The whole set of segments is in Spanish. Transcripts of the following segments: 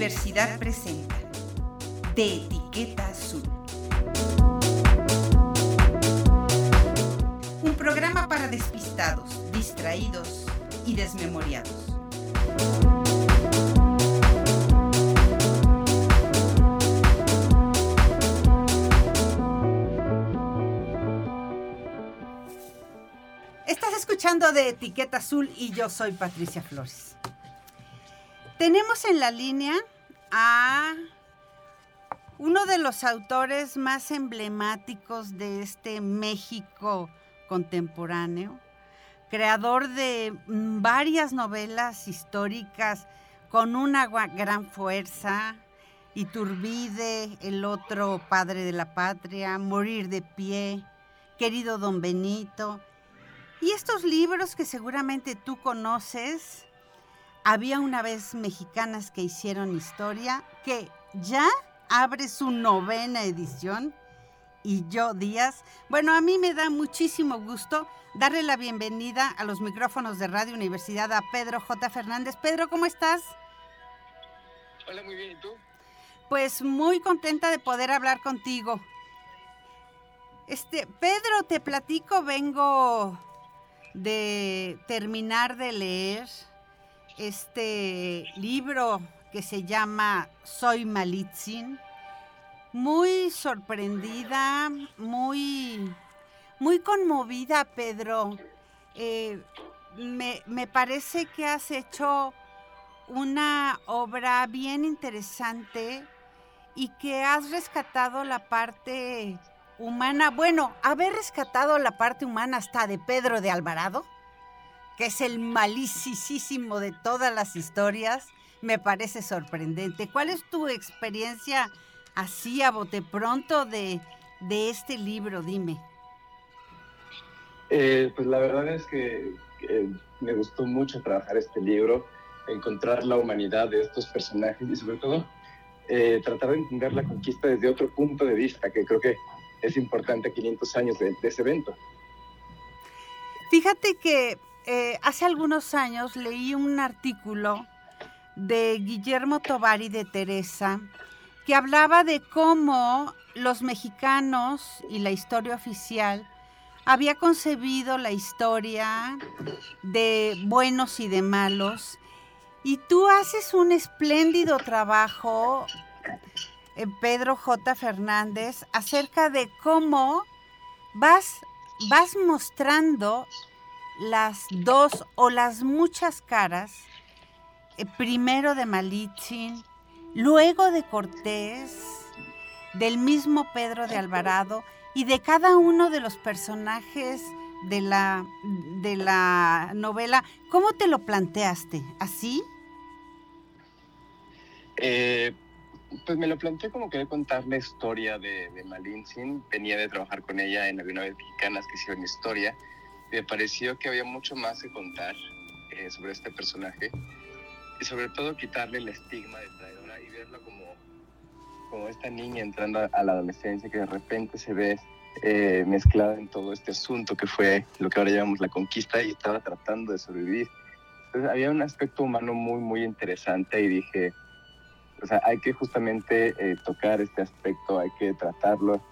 Universidad presenta De Etiqueta Azul. Un programa para despistados, distraídos y desmemoriados. Estás escuchando de Etiqueta Azul y yo soy Patricia Flores. Tenemos en la línea a uno de los autores más emblemáticos de este México contemporáneo, creador de mm, varias novelas históricas con una gran fuerza, Iturbide, El otro padre de la patria, Morir de pie, Querido don Benito, y estos libros que seguramente tú conoces, había una vez mexicanas que hicieron historia, que ya abre su novena edición y yo Díaz. Bueno, a mí me da muchísimo gusto darle la bienvenida a los micrófonos de Radio Universidad a Pedro J. Fernández. Pedro, ¿cómo estás? Hola, muy bien, ¿y tú? Pues muy contenta de poder hablar contigo. Este, Pedro, te platico, vengo de terminar de leer este libro que se llama Soy Malitzin. Muy sorprendida, muy, muy conmovida, Pedro. Eh, me, me parece que has hecho una obra bien interesante y que has rescatado la parte humana, bueno, haber rescatado la parte humana hasta de Pedro de Alvarado, que es el malicísimo de todas las historias, me parece sorprendente. ¿Cuál es tu experiencia así a bote pronto de, este libro? Dime. Eh, pues la verdad es que me gustó mucho trabajar este libro, encontrar la humanidad de estos personajes y sobre todo eh, tratar de entender la conquista desde otro punto de vista, que creo que es importante 500 años de, ese evento. Fíjate que eh, hace algunos años leí un artículo de Guillermo Tovari de Teresa que hablaba de cómo los mexicanos y la historia oficial había concebido la historia de buenos y de malos y tú haces un espléndido trabajo eh, Pedro J. Fernández acerca de cómo vas, vas mostrando las dos o las muchas caras, eh, primero de Malitzin, luego de Cortés, del mismo Pedro de Alvarado y de cada uno de los personajes de la, de la novela. ¿Cómo te lo planteaste? ¿Así? Eh, pues me lo planteé como quería contar la historia de, de Malintzin. Venía de trabajar con ella en vez mexicanas que hicieron historia. Me pareció que había mucho más que contar eh, sobre este personaje. Y sobre todo quitarle el estigma de traidora y verla como, como esta niña entrando a, la adolescencia que de repente se ve eh, mezclada en todo este asunto que fue lo que ahora llamamos la conquista y estaba tratando de sobrevivir. Entonces había un aspecto humano muy, muy interesante y dije, o sea, hay que justamente eh, tocar este aspecto, hay que tratarlo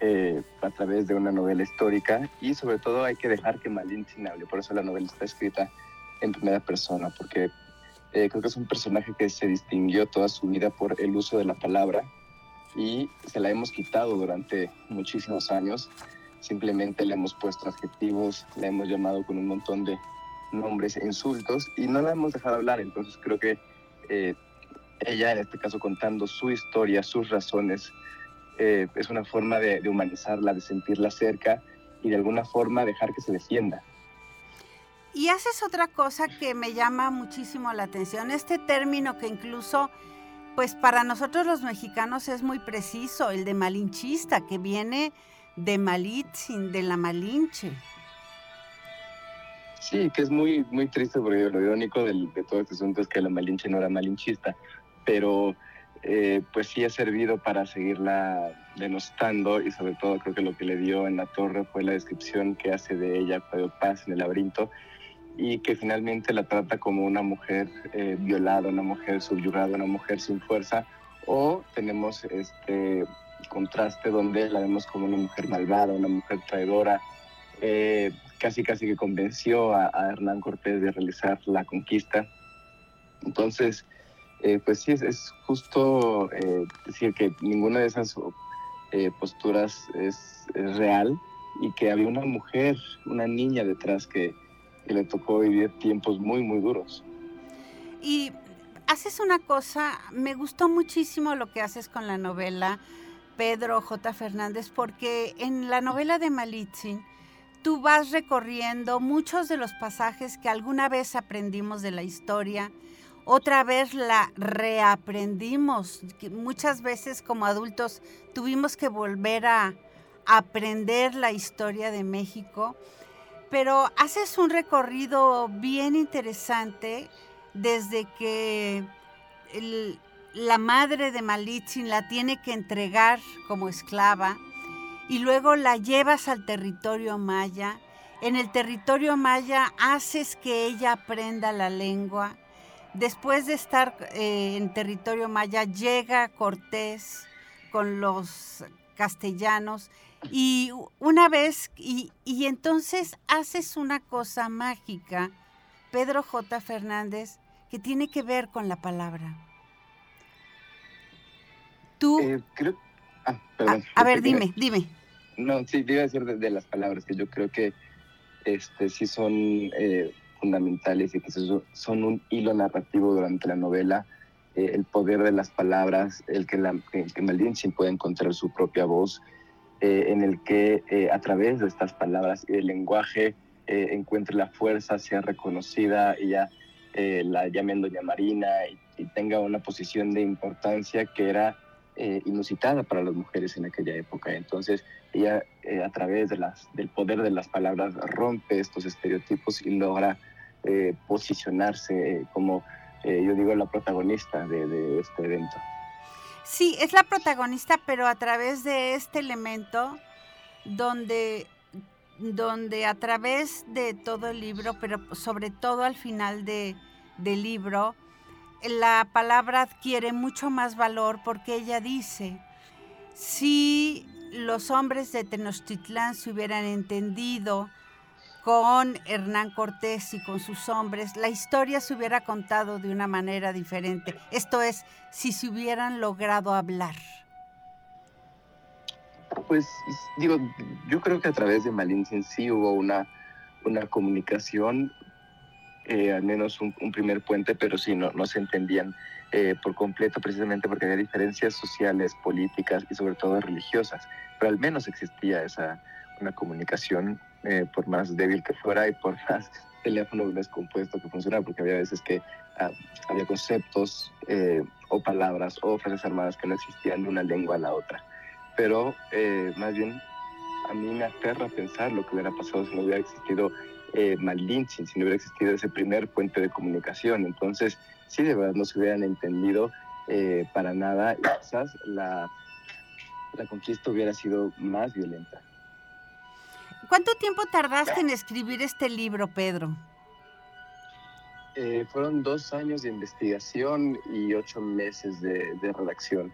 eh, a través de una novela histórica y sobre todo hay que dejar que Malintzin hable. Por eso la novela está escrita en primera persona, porque eh, creo que es un personaje que se distinguió toda su vida por el uso de la palabra y se la hemos quitado durante muchísimos años. Simplemente le hemos puesto adjetivos, la hemos llamado con un montón de nombres e insultos y no la hemos dejado hablar. Entonces creo que ella, en este caso contando su historia, sus razones, eh, es una forma de, humanizarla, de sentirla cerca y de alguna forma dejar que se defienda. Y haces otra cosa que me llama muchísimo la atención, este término que incluso, pues para nosotros los mexicanos es muy preciso, el de malinchista, que viene de Malitzin, de la Malinche. Sí, que es muy, muy triste porque lo irónico de todo este asunto es que la Malinche no era malinchista, pero eh, pues sí ha servido para seguirla denostando y sobre todo creo que lo que le dio en la torre fue la descripción que hace de ella Pedro Paz en el laberinto y que finalmente la trata como una mujer eh, violada, una mujer subyugada, una mujer sin fuerza, o tenemos este contraste donde la vemos como una mujer malvada, una mujer traidora, eh, casi casi que convenció a, Hernán Cortés de realizar la conquista. Entonces, eh, pues sí, es, justo decir que ninguna de esas posturas es, es real y que había una mujer, una niña detrás que, que le tocó vivir tiempos muy, muy duros. Y haces una cosa, me gustó muchísimo lo que haces con la novela Pedro J. Fernández, porque en la novela de Malitzin tú vas recorriendo muchos de los pasajes que alguna vez aprendimos de la historia, otra vez la reaprendimos, muchas veces como adultos tuvimos que volver a aprender la historia de México pero haces un recorrido bien interesante desde que la madre de Malitzin la tiene que entregar como esclava y luego la llevas al territorio maya. En el territorio maya haces que ella aprenda la lengua. Después de estar eh, en territorio maya llega Cortés con los castellanos y una vez, y, entonces haces una cosa mágica, Pedro J. Fernández, que tiene que ver con la palabra. Tú... Eh, creo... Ah, perdón. A, ver, dime, dime. No, sí, te iba a decir de, las palabras, que yo creo que este, sí son eh, fundamentales y que son un hilo narrativo durante la novela. Eh, el poder de las palabras, el que, la, que, puede encontrar su propia voz, eh, en el que eh, a través de estas palabras y el lenguaje encuentre la fuerza, sea reconocida ya la llamen Doña Marina y, tenga una posición de importancia que era inusitada para las mujeres en aquella época. Entonces ella a través de del poder de las palabras rompe estos estereotipos y logra posicionarse como, yo digo, la protagonista de este evento. Sí, es la protagonista, pero a través de este elemento donde, donde a través de todo el libro, pero sobre todo al final de, del libro, la palabra adquiere mucho más valor porque ella dice, si los hombres de Tenochtitlán se hubieran entendido con Hernán Cortés y con sus hombres, la historia se hubiera contado de una manera diferente. Esto es, si se hubieran logrado hablar. Pues digo, yo creo que a través de Malinche sí hubo una, una comunicación, eh, al menos un, primer puente, pero sí, no, se entendían eh, por completo precisamente porque había diferencias sociales, políticas y sobre todo religiosas, pero al menos existía esa una comunicación eh, por más débil que fuera y por más teléfono descompuesto que funcionara, porque había veces que ah, había conceptos o palabras o frases armadas que no existían de una lengua a la otra. Pero más bien a mí me aterra pensar lo que hubiera pasado si no hubiera existido eh, Malinche, si no hubiera existido ese primer puente de comunicación. Entonces, sí, de verdad no se hubieran entendido para nada y quizás la, la conquista hubiera sido más violenta. ¿Cuánto tiempo tardaste en escribir este libro, Pedro? Eh, fueron dos años de investigación y ocho meses de, redacción.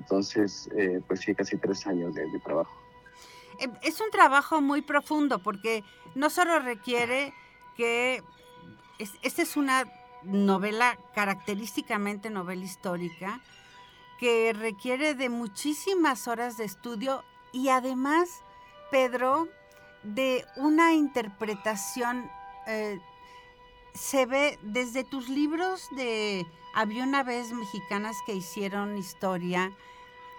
Entonces, eh, pues sí, casi tres años de, trabajo. Eh, es un trabajo muy profundo porque no solo requiere que... esta es una novela característicamente novela histórica que requiere de muchísimas horas de estudio y además, Pedro, de una interpretación, eh, se ve desde tus libros de Había una vez mexicanas que hicieron historia,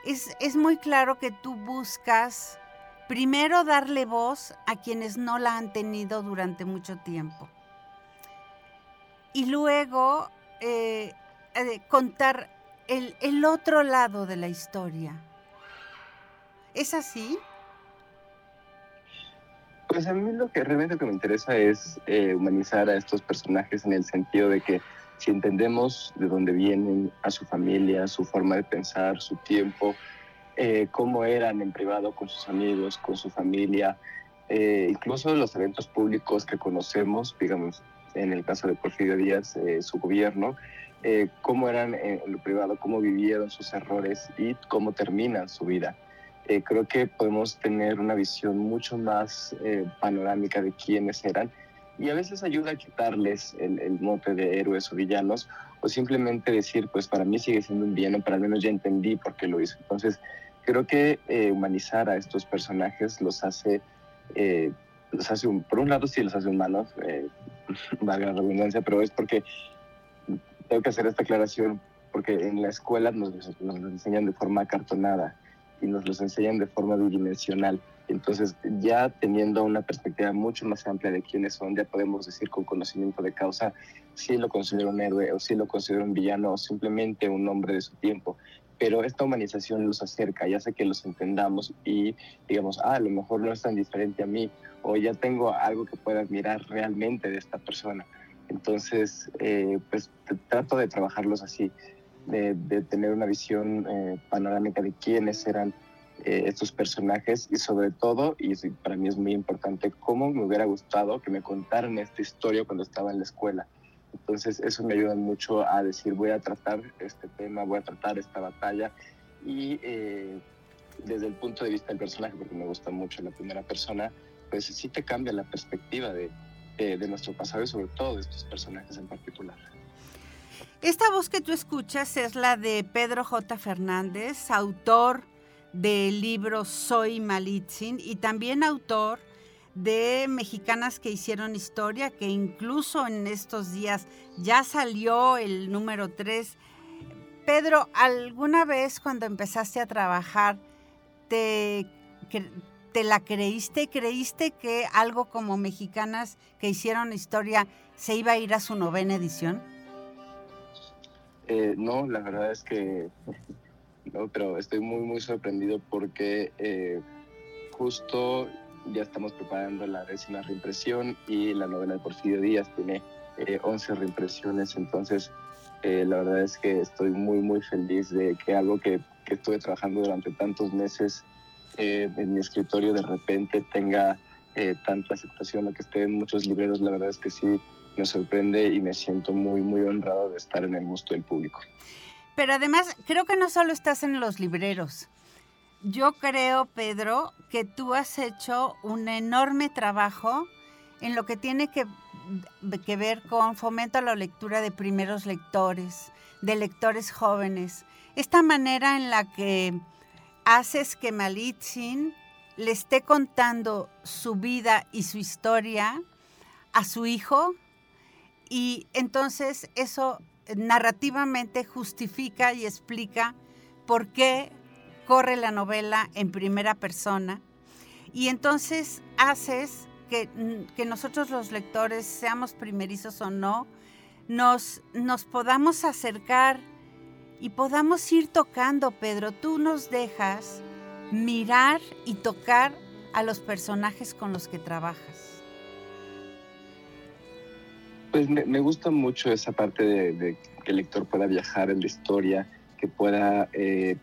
es, es muy claro que tú buscas primero darle voz a quienes no la han tenido durante mucho tiempo. Y luego eh, eh, contar el, el otro lado de la historia. ¿Es así? Pues a mí lo que realmente me interesa es eh, humanizar a estos personajes en el sentido de que si entendemos de dónde vienen, a su familia, su forma de pensar, su tiempo, eh, cómo eran en privado con sus amigos, con su familia, eh, incluso los eventos públicos que conocemos, digamos, en el caso de Porfirio Díaz, su gobierno, cómo eran en lo privado, cómo vivieron sus errores y cómo terminan su vida. creo que podemos tener una visión mucho más panorámica de quiénes eran y a veces ayuda a quitarles el, el, mote de héroes o villanos o simplemente decir, pues para mí sigue siendo un villano, pero al menos ya entendí por qué lo hizo. Entonces, creo que eh, humanizar a estos personajes los hace, eh, los hace un, por un lado sí los hace humanos, eh, valga la redundancia, pero es porque tengo que hacer esta aclaración, porque en la escuela nos, nos enseñan de forma cartonada y nos los enseñan de forma bidimensional. Entonces, ya teniendo una perspectiva mucho más amplia de quiénes son, ya podemos decir con conocimiento de causa si lo considero un héroe o si lo considero un villano o simplemente un hombre de su tiempo. Pero esta humanización los acerca y hace que los entendamos y digamos, ah, a lo mejor no es tan diferente a mí o ya tengo algo que pueda admirar realmente de esta persona. Entonces, eh, pues trato de trabajarlos así, de, tener una visión eh, panorámica de quiénes eran eh, estos personajes y sobre todo, y para mí es muy importante, cómo me hubiera gustado que me contaran esta historia cuando estaba en la escuela. Entonces eso me ayuda mucho a decir, voy a tratar este tema, voy a tratar esta batalla y eh, desde el punto de vista del personaje, porque me gusta mucho la primera persona, pues sí te cambia la perspectiva de, de nuestro pasado y sobre todo de estos personajes en particular. Esta voz que tú escuchas es la de Pedro J. Fernández, autor del libro Soy Malitzin y también autor de Mexicanas que hicieron historia, que incluso en estos días ya salió el número 3. Pedro, ¿alguna vez cuando empezaste a trabajar te, te la creíste? ¿Creíste que algo como Mexicanas que hicieron historia se iba a ir a su novena edición? Eh, no, la verdad es que pero estoy muy, muy sorprendido porque eh, justo ya estamos preparando la décima reimpresión y la novela de Porfirio Díaz tiene 11 eh, reimpresiones, entonces eh, la verdad es que estoy muy, muy feliz de que algo que, que estuve trabajando durante tantos meses en mi escritorio de repente tenga tanta aceptación, lo que esté en muchos libreros, la verdad es que sí me sorprende y me siento muy, muy honrado de estar en el gusto del público. Pero además, creo que no solo estás en los libreros. Yo creo, Pedro, que tú has hecho un enorme trabajo en lo que tiene que, ver con fomento a la lectura de primeros lectores, de lectores jóvenes. Esta manera en la que haces que Malitzin le esté contando su vida y su historia a su hijo y entonces eso narrativamente justifica y explica por qué corre la novela en primera persona y entonces haces que, que nosotros los lectores, seamos primerizos o no, nos, nos podamos acercar y podamos ir tocando, Pedro. Tú nos dejas mirar y tocar a los personajes con los que trabajas. Pues me, gusta mucho esa parte de, que el lector pueda viajar en la historia, que pueda eh,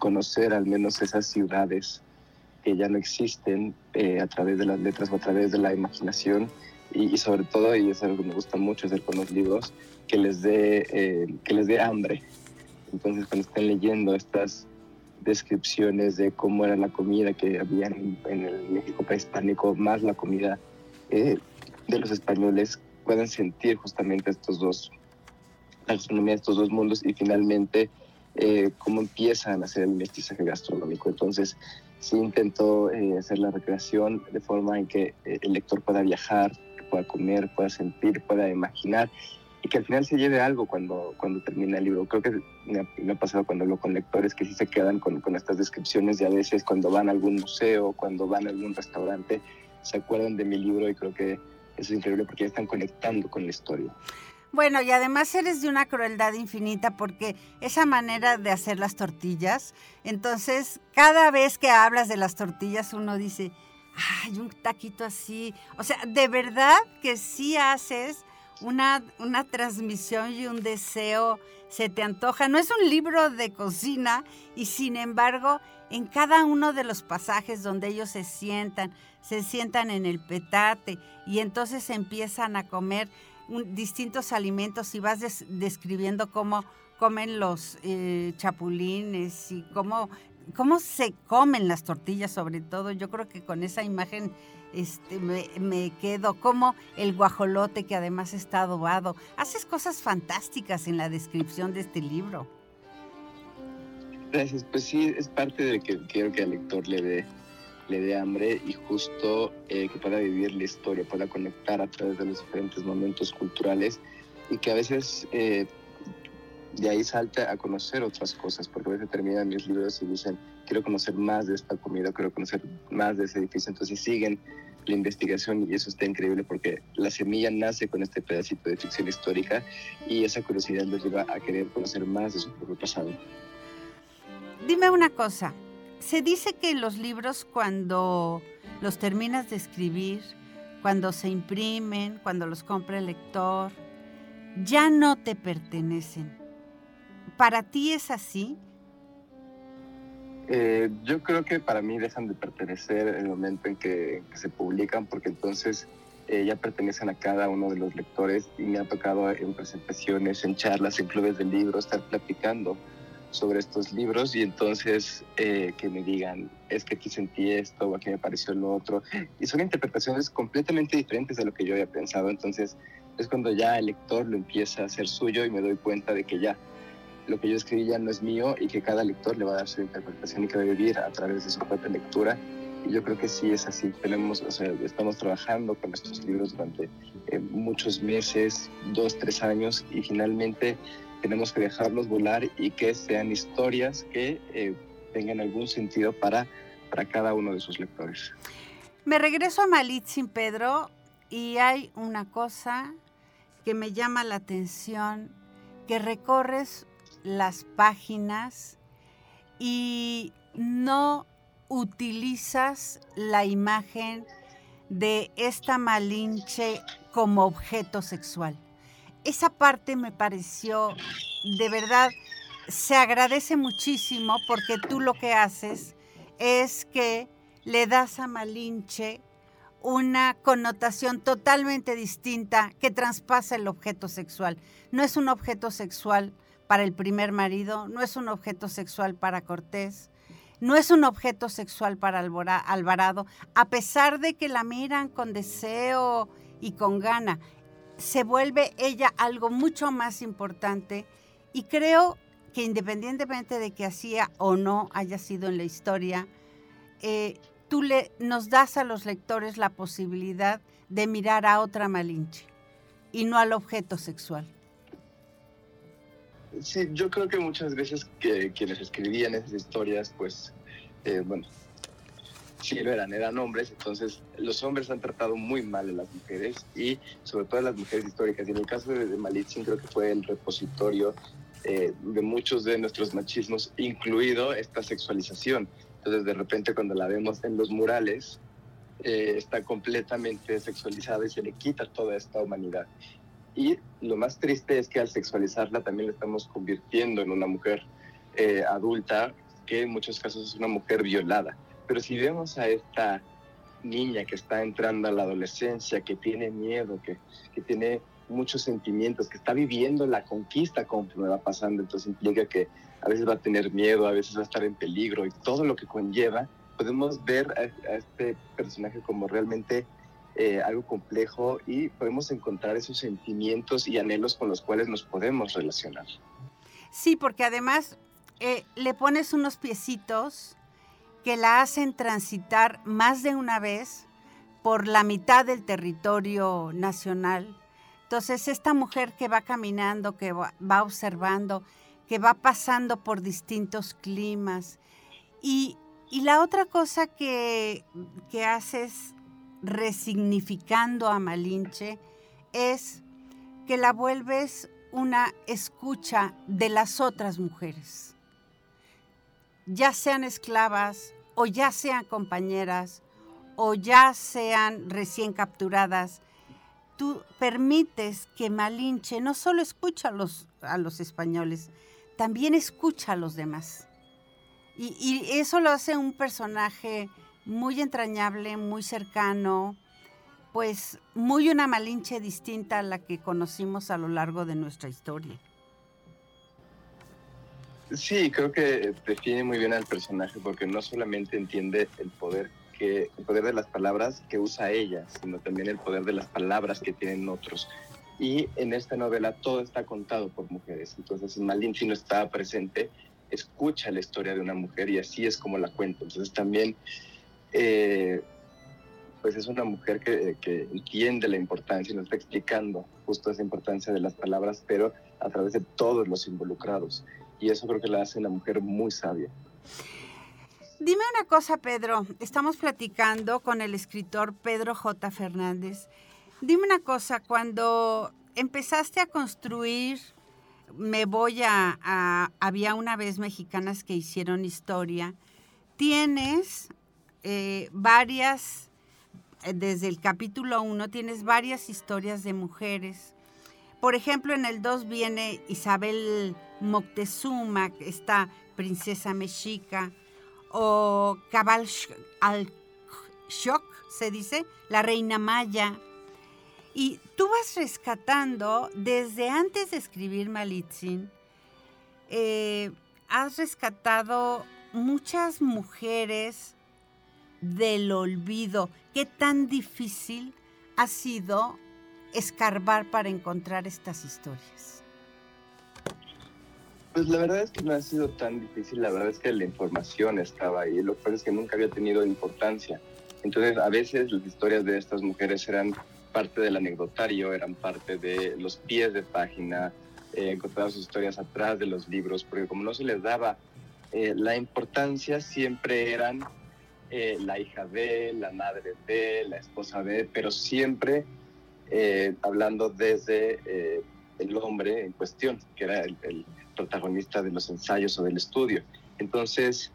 conocer al menos esas ciudades que ya no existen eh, a través de las letras o a través de la imaginación y, sobre todo, y es algo que me gusta mucho hacer con los libros, que les dé, eh, que les dé hambre. Entonces cuando estén leyendo estas descripciones de cómo era la comida que había en, el México prehispánico, más la comida de los españoles, puedan sentir justamente estos dos, la gastronomía de estos dos mundos y finalmente eh, cómo empiezan a hacer el mestizaje gastronómico. Entonces, sí intento eh, hacer la recreación de forma en que eh, el lector pueda viajar, pueda comer, pueda sentir, pueda imaginar y que al final se lleve algo cuando, cuando termina el libro. Creo que me ha, pasado cuando hablo con lectores que sí se quedan con, con estas descripciones y a veces cuando van a algún museo, cuando van a algún restaurante, se acuerdan de mi libro y creo que es increíble porque ya están conectando con la historia. Bueno, y además eres de una crueldad infinita porque esa manera de hacer las tortillas, entonces cada vez que hablas de las tortillas uno dice, ay, un taquito así. O sea, de verdad que sí haces una, una transmisión y un deseo, se te antoja. No es un libro de cocina y sin embargo, en cada uno de los pasajes donde ellos se sientan, se sientan en el petate y entonces empiezan a comer. Distintos alimentos y vas describiendo cómo comen los eh, chapulines y cómo, cómo se comen las tortillas sobre todo. Yo creo que con esa imagen este, me, quedo, como el guajolote que además está adobado. Haces cosas fantásticas en la descripción de este libro. Gracias, pues sí, es parte de que quiero que al lector le dé le dé hambre y justo eh, que pueda vivir la historia, pueda conectar a través de los diferentes momentos culturales y que a veces eh, de ahí salta a conocer otras cosas, porque a veces terminan mis libros y dicen, quiero conocer más de esta comida, quiero conocer más de ese edificio, entonces siguen la investigación y eso está increíble porque la semilla nace con este pedacito de ficción histórica y esa curiosidad los lleva a querer conocer más de su propio pasado. Dime una cosa, se dice que los libros cuando los terminas de escribir, cuando se imprimen, cuando los compra el lector, ya no te pertenecen. ¿Para ti es así? Eh, yo creo que para mí dejan de pertenecer en el momento en que, se publican, porque entonces eh, ya pertenecen a cada uno de los lectores y me ha tocado en presentaciones, en charlas, en clubes de libros, estar platicando sobre estos libros y entonces eh, que me digan, es que aquí sentí esto o aquí me pareció lo otro. Y son interpretaciones completamente diferentes de lo que yo había pensado. Entonces es cuando ya el lector lo empieza a hacer suyo y me doy cuenta de que ya lo que yo escribí ya no es mío y que cada lector le va a dar su interpretación y que va a vivir a través de su propia lectura. Y yo creo que sí es así. Tenemos, o sea, estamos trabajando con estos libros durante eh, muchos meses, dos, tres años, y finalmente tenemos que dejarlos volar y que sean historias que eh, tengan algún sentido para, para cada uno de sus lectores. Me regreso a Malitzin, Pedro, y hay una cosa que me llama la atención, que recorres las páginas y no utilizas la imagen de esta Malinche como objeto sexual. Esa parte me pareció, de verdad, se agradece muchísimo porque tú lo que haces es que le das a Malinche una connotación totalmente distinta que traspasa el objeto sexual. No es un objeto sexual para el primer marido, no es un objeto sexual para Cortés, no es un objeto sexual para Alvarado, a pesar de que la miran con deseo y con gana, se vuelve ella algo mucho más importante y creo que independientemente de que hacía o no haya sido en la historia, eh, tú le, nos das a los lectores la posibilidad de mirar a otra Malinche y no al objeto sexual. Sí, yo creo que muchas veces que quienes escribían esas historias, pues, eh, bueno, sí lo eran, eran hombres, entonces los hombres han tratado muy mal a las mujeres y sobre todo a las mujeres históricas. Y en el caso de, de Malitzin creo que fue el repositorio eh, de muchos de nuestros machismos, incluido esta sexualización. Entonces de repente cuando la vemos en los murales, eh, está completamente sexualizada y se le quita toda esta humanidad. Y lo más triste es que al sexualizarla también la estamos convirtiendo en una mujer eh, adulta que en muchos casos es una mujer violada. Pero si vemos a esta niña que está entrando a la adolescencia, que tiene miedo, que, que tiene muchos sentimientos, que está viviendo la conquista conforme va pasando, entonces implica que a veces va a tener miedo, a veces va a estar en peligro y todo lo que conlleva, podemos ver a, este personaje como realmente eh, algo complejo y podemos encontrar esos sentimientos y anhelos con los cuales nos podemos relacionar. Sí, porque además eh, le pones unos piecitos que la hacen transitar más de una vez por la mitad del territorio nacional. Entonces, esta mujer que va caminando, que va, observando, que va pasando por distintos climas. Y, y la otra cosa que, que haces resignificando a Malinche es que la vuelves una escucha de las otras mujeres, ya sean esclavas o ya sean compañeras o ya sean recién capturadas, tú permites que Malinche no solo escucha a los, españoles, también escucha a los demás. Y eso lo hace un personaje muy entrañable, muy cercano, pues muy una Malinche distinta a la que conocimos a lo largo de nuestra historia. Sí, creo que define muy bien al personaje porque no solamente entiende el poder que el poder de las palabras que usa ella, sino también el poder de las palabras que tienen otros. Y en esta novela todo está contado por mujeres. Entonces, si Malinche no está presente, escucha la historia de una mujer y así es como la cuenta. Entonces, también eh, pues es una mujer que, que, entiende la importancia y nos está explicando justo esa importancia de las palabras, pero a través de todos los involucrados. Y eso creo que la hace una mujer muy sabia. Dime una cosa, Pedro. Estamos platicando con el escritor Pedro J. Fernández. Dime una cosa, cuando empezaste a construir Me voy a, a Había una vez mexicanas que hicieron historia, tienes eh, varias eh, desde el capítulo 1 tienes varias historias de mujeres. Por ejemplo, en el 2 viene Isabel Moctezuma, esta princesa mexica, o Cabal al se dice, la reina maya. Y tú vas rescatando, desde antes de escribir Malitzin, eh, has rescatado muchas mujeres del olvido. ¿Qué tan difícil ha sido escarbar para encontrar estas historias? Pues la verdad es que no ha sido tan difícil, la verdad es que la información estaba ahí, lo que es que nunca había tenido importancia. Entonces a veces las historias de estas mujeres eran parte del anecdotario, eran parte de los pies de página, eh, sus historias atrás de los libros, porque como no se les daba eh, la importancia, siempre eran eh, la hija de, la madre de, la esposa de, pero siempre eh, hablando desde eh, el hombre en cuestión, que era el, protagonista de los ensayos o del estudio. Entonces,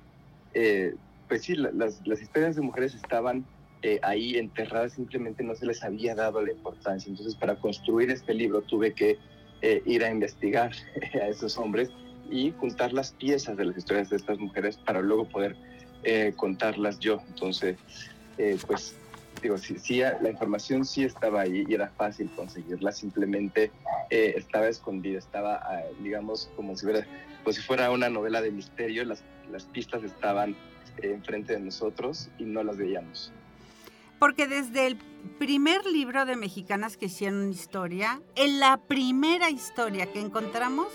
pues sí, las, las, historias de mujeres estaban ahí enterradas, simplemente no se les había dado la importancia. Entonces, para construir este libro tuve que ir a investigar a esos hombres y juntar las piezas de las historias de estas mujeres para luego poder eh, contarlas yo. Entonces, eh, pues digo, sí, sí, la información sí estaba ahí y era fácil conseguirla, simplemente eh, estaba escondida, estaba, ah, digamos, como si, fuera, pues si fuera una novela de misterio, las, las pistas estaban enfrente de nosotros y no las veíamos. Porque desde el primer libro de mexicanas que hicieron historia, en la primera historia que encontramos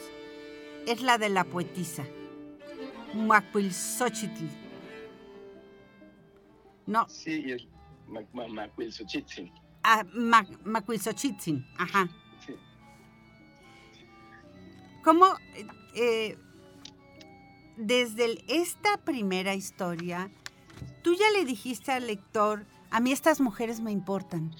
es la de la poetisa, Macuilxochitl no. Sí, es Macuilxochitzin. Ah, Macuilxochitzin, ajá. Sí. ¿Cómo eh, desde esta primera historia, tú ya le dijiste al lector, a mí estas mujeres me importan?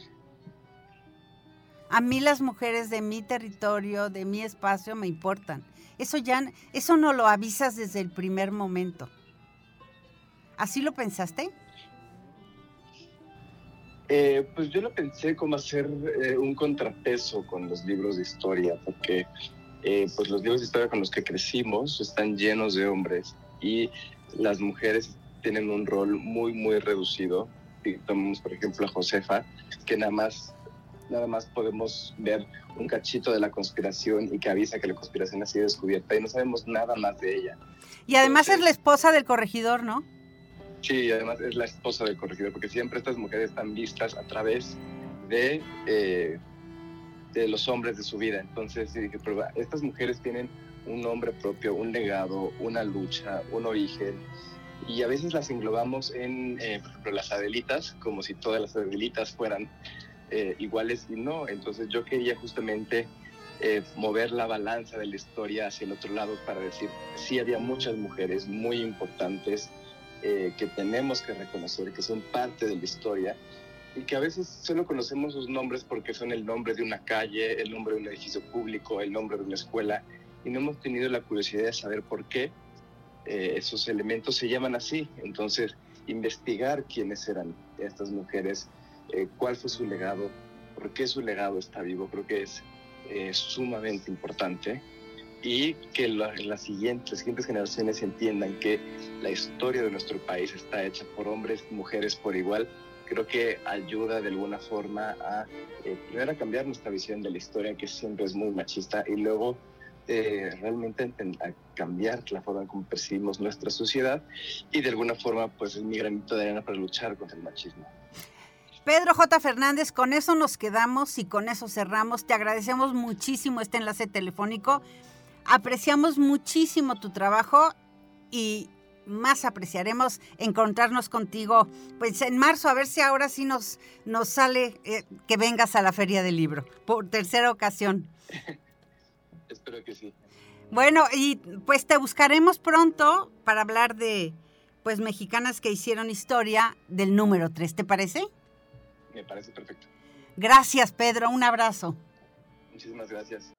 A mí las mujeres de mi territorio, de mi espacio, me importan. Eso ya, eso no lo avisas desde el primer momento. ¿Así lo pensaste? Eh, pues yo lo pensé como hacer eh, un contrapeso con los libros de historia, porque eh, pues los libros de historia con los que crecimos están llenos de hombres y las mujeres tienen un rol muy, muy reducido. Y tomamos, por ejemplo, a Josefa, que nada más, nada más podemos ver un cachito de la conspiración y que avisa que la conspiración ha sido descubierta y no sabemos nada más de ella. Y además es la esposa del corregidor, ¿no? Sí, además es la esposa del corregidor, porque siempre estas mujeres están vistas a través de, eh, de los hombres de su vida. Entonces, estas mujeres tienen un nombre propio, un legado, una lucha, un origen, y a veces las englobamos en, eh, por ejemplo, las Adelitas, como si todas las Adelitas fueran eh, iguales y no. Entonces yo quería justamente mover la balanza de la historia hacia el otro lado para decir, sí había muchas mujeres muy importantes eh, que tenemos que reconocer, que son parte de la historia y que a veces solo conocemos sus nombres porque son el nombre de una calle, el nombre de un edificio público, el nombre de una escuela y no hemos tenido la curiosidad de saber por qué eh, esos elementos se llaman así. Entonces, investigar quiénes eran estas mujeres, eh, cuál fue su legado, por qué su legado está vivo, creo que es sumamente importante y que las siguientes, siguientes generaciones entiendan que la historia de nuestro país está hecha por hombres mujeres por igual, creo que ayuda de alguna forma a, eh, primero cambiar nuestra visión de la historia, que siempre es muy machista, y luego eh, realmente a cambiar la forma en cómo percibimos nuestra sociedad, y de alguna forma, pues es mi granito de arena para luchar contra el machismo. Pedro J. Fernández, con eso nos quedamos y con eso cerramos. Te agradecemos muchísimo este enlace telefónico. Apreciamos muchísimo tu trabajo y más apreciaremos encontrarnos contigo pues en marzo, a ver si ahora sí nos, nos sale eh, que vengas a la Feria del Libro, por tercera ocasión. Espero que sí. Bueno, y pues te buscaremos pronto para hablar de pues mexicanas que hicieron historia del número 3, ¿te parece? Me parece perfecto. Gracias, Pedro, un abrazo. Muchísimas gracias.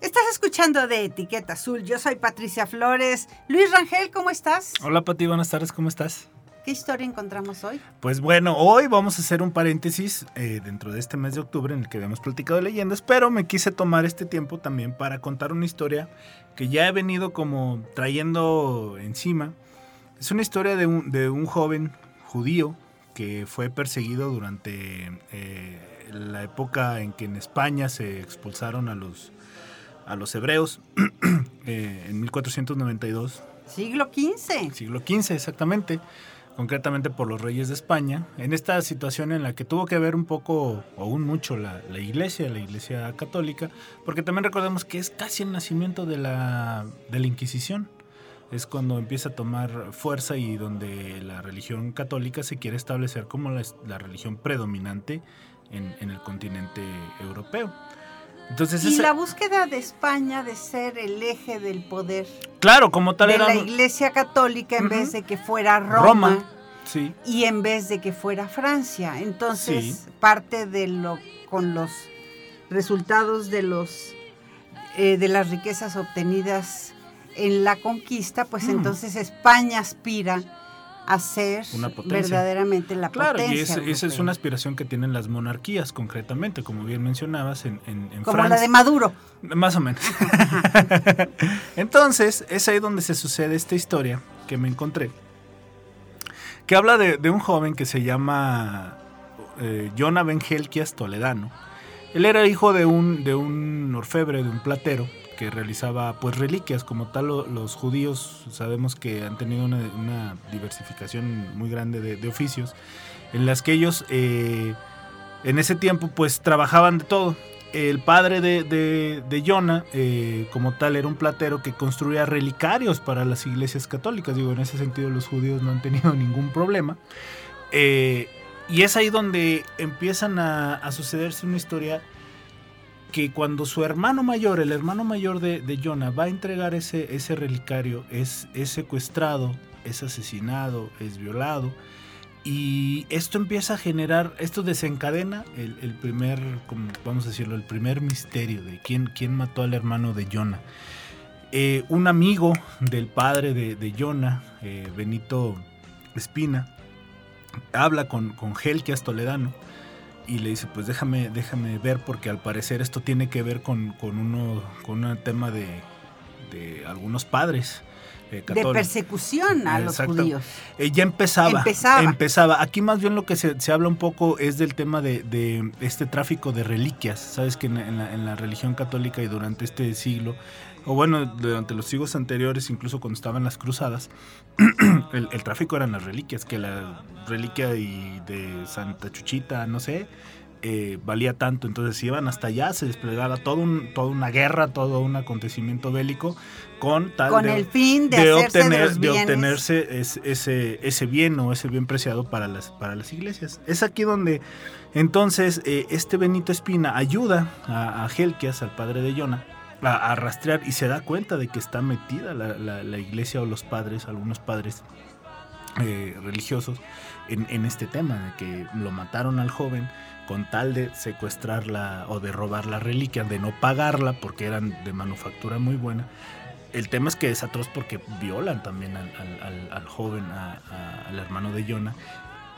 Estás escuchando de Etiqueta Azul. Yo soy Patricia Flores. Luis Rangel, ¿cómo estás? Hola Pati, buenas tardes, ¿cómo estás? ¿Qué historia encontramos hoy? Pues bueno, hoy vamos a hacer un paréntesis eh, dentro de este mes de octubre en el que habíamos platicado leyendas, pero me quise tomar este tiempo también para contar una historia que ya he venido como trayendo encima. Es una historia de un, de un joven judío que fue perseguido durante eh, la época en que en España se expulsaron a los a los hebreos eh, en 1492. Siglo XV. Siglo XV, exactamente. Concretamente por los reyes de España. En esta situación en la que tuvo que ver un poco, o un mucho, la, iglesia, la iglesia católica, porque también recordemos que es casi el nacimiento de la, de la Inquisición. Es cuando empieza a tomar fuerza y donde la religión católica se quiere establecer como la, religión predominante en, en el continente europeo y la búsqueda de España de ser el eje del poder. Claro, como tal de la Iglesia Católica en vez de que fuera Roma. sí. Y en vez de que fuera Francia. Entonces, parte de lo con los resultados de los eh, de las riquezas obtenidas en la conquista, pues mm. entonces España aspira hacer verdaderamente la claro, potencia. Claro, y esa es una aspiración que tienen las monarquías concretamente, como bien mencionabas, en, en, en como la de Maduro. Más o menos. Entonces, es ahí donde se sucede esta historia que me encontré, que habla de, de un joven que se llama eh, Jonah Bengelquias Toledano. Él era hijo de un, de un orfebre, de un platero, que realizaba pues reliquias como tal los judíos sabemos que han tenido una, diversificación muy grande de, oficios en las que ellos eh, en ese tiempo pues trabajaban de todo el padre de, de, de Jonah, eh, como tal, era un platero que construía relicarios para las iglesias católicas. Digo, en ese sentido los judíos no han tenido ningún problema. Eh, y es ahí donde empiezan a, a sucederse una historia que cuando su hermano mayor, el hermano mayor de, de Jonah, va a entregar ese, ese relicario, es, es secuestrado, es asesinado, es violado. Y esto empieza a generar, esto desencadena el, el, primer, vamos a decirlo, el primer misterio de quién, quién mató al hermano de Jonah. Eh, un amigo del padre de, de Jonah, eh, Benito Espina, habla con, con Helkias Toledano y le dice, pues déjame, déjame ver porque al parecer esto tiene que ver con, con uno, con un tema de, de algunos padres. Eh, de persecución a los judíos. Ella empezaba, empezaba. Aquí más bien lo que se, se habla un poco es del tema de, de, este tráfico de reliquias. Sabes que en, la, en la religión católica y durante este siglo o bueno, durante los siglos anteriores, incluso cuando estaban las cruzadas, el, tráfico eran las reliquias, que la reliquia de, Santa Chuchita, no sé, eh, valía tanto. Entonces iban hasta allá, se desplegaba todo un, toda una guerra, todo un acontecimiento bélico con tal con el fin de, obtener, de, obtenerse ese, ese bien o ese bien preciado para las, para las iglesias. Es aquí donde entonces eh, este Benito Espina ayuda a, a Helkias, al padre de Jonah, a, rastrear y se da cuenta de que está metida la, iglesia o los padres, algunos padres eh, religiosos, en, este tema, de que lo mataron al joven con tal de secuestrarla o de robar la reliquia, de no pagarla porque eran de manufactura muy buena. El tema es que es atroz porque violan también al, joven, al hermano de Jonah,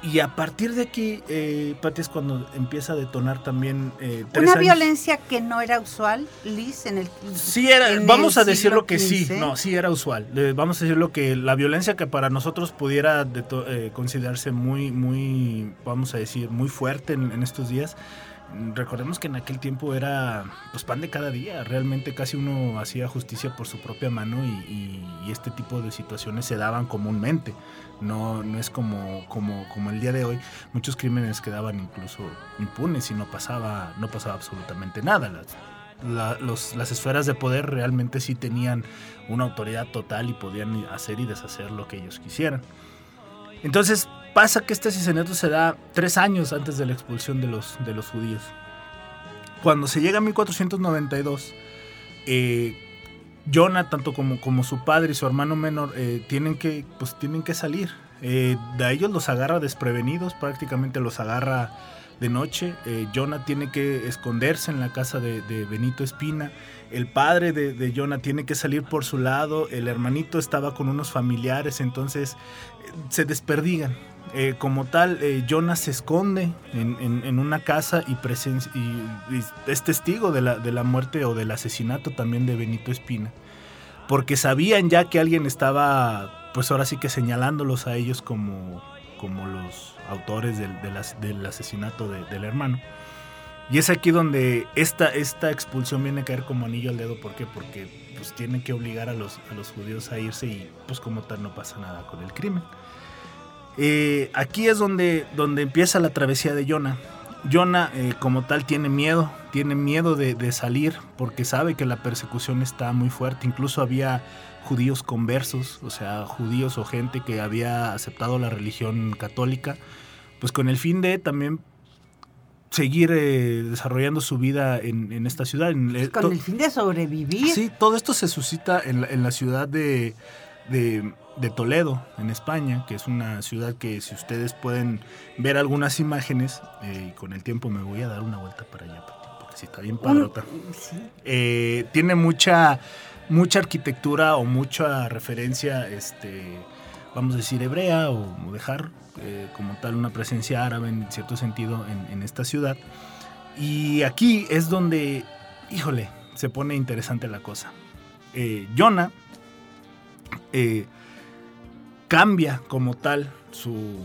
y a partir de aquí, eh, Pati, es cuando empieza a detonar también... Eh, Una violencia que no era usual, Liz, en el... Sí, era, vamos a decirlo que sí, no, sí era usual. vamos a decirlo que la violencia que para nosotros pudiera eh, considerarse muy, muy, vamos a decir, muy fuerte en estos días, recordemos que en aquel tiempo era pues pan de cada día, realmente casi uno hacía justicia por su propia mano y, este tipo de situaciones se daban comúnmente, no, no es como, como, como el día de hoy, muchos crímenes quedaban incluso impunes y no pasaba, no pasaba absolutamente nada. Las, las esferas de poder realmente sí tenían una autoridad total y podían hacer y deshacer lo que ellos quisieran. Entonces, Pasa que este asesinato se da tres años antes de la expulsión de los, de los judíos. Cuando se llega a 1492, eh, Jonah, tanto como, como, su padre y su hermano menor, eh, tienen, que, pues, tienen que salir. Eh, de ellos los agarra desprevenidos, prácticamente los agarra de noche. Eh, Jonah tiene que esconderse en la casa de, Benito Espina. El padre de, de, Jonah tiene que salir por su lado. El hermanito estaba con unos familiares, entonces se desperdigan. Eh, como tal, eh, Jonas se esconde en, una casa y, y, es testigo de la, de la, muerte o del asesinato también de Benito Espina. Porque sabían ya que alguien estaba, pues ahora sí que señalándolos a ellos como, como los autores del, del asesinato del hermano. Y es aquí donde esta, esta expulsión viene a caer como anillo al dedo. ¿Por qué? Porque pues tienen que obligar a los, a los judíos a irse y pues como tal no pasa nada con el crimen. Eh, aquí es donde, donde empieza la travesía de Jonah. Jonah eh, como tal tiene miedo, tiene miedo de, salir porque sabe que la persecución está muy fuerte. Incluso había judíos conversos, o sea, judíos o gente que había aceptado la religión católica, pues con el fin de también seguir eh, desarrollando su vida en, esta ciudad. con el fin de sobrevivir. Sí, todo esto se suscita en la, ciudad de de Toledo, en España, que es una ciudad que si ustedes pueden ver algunas imágenes, eh, y con el tiempo me voy a dar una vuelta para allá, porque si está bien padrota. Eh, tiene mucha, mucha arquitectura o mucha referencia, este, vamos a decir, hebrea o, dejar eh, como tal una presencia árabe en cierto sentido en, esta ciudad. Y aquí es donde, híjole, se pone interesante la cosa. Jonah cambia como tal su...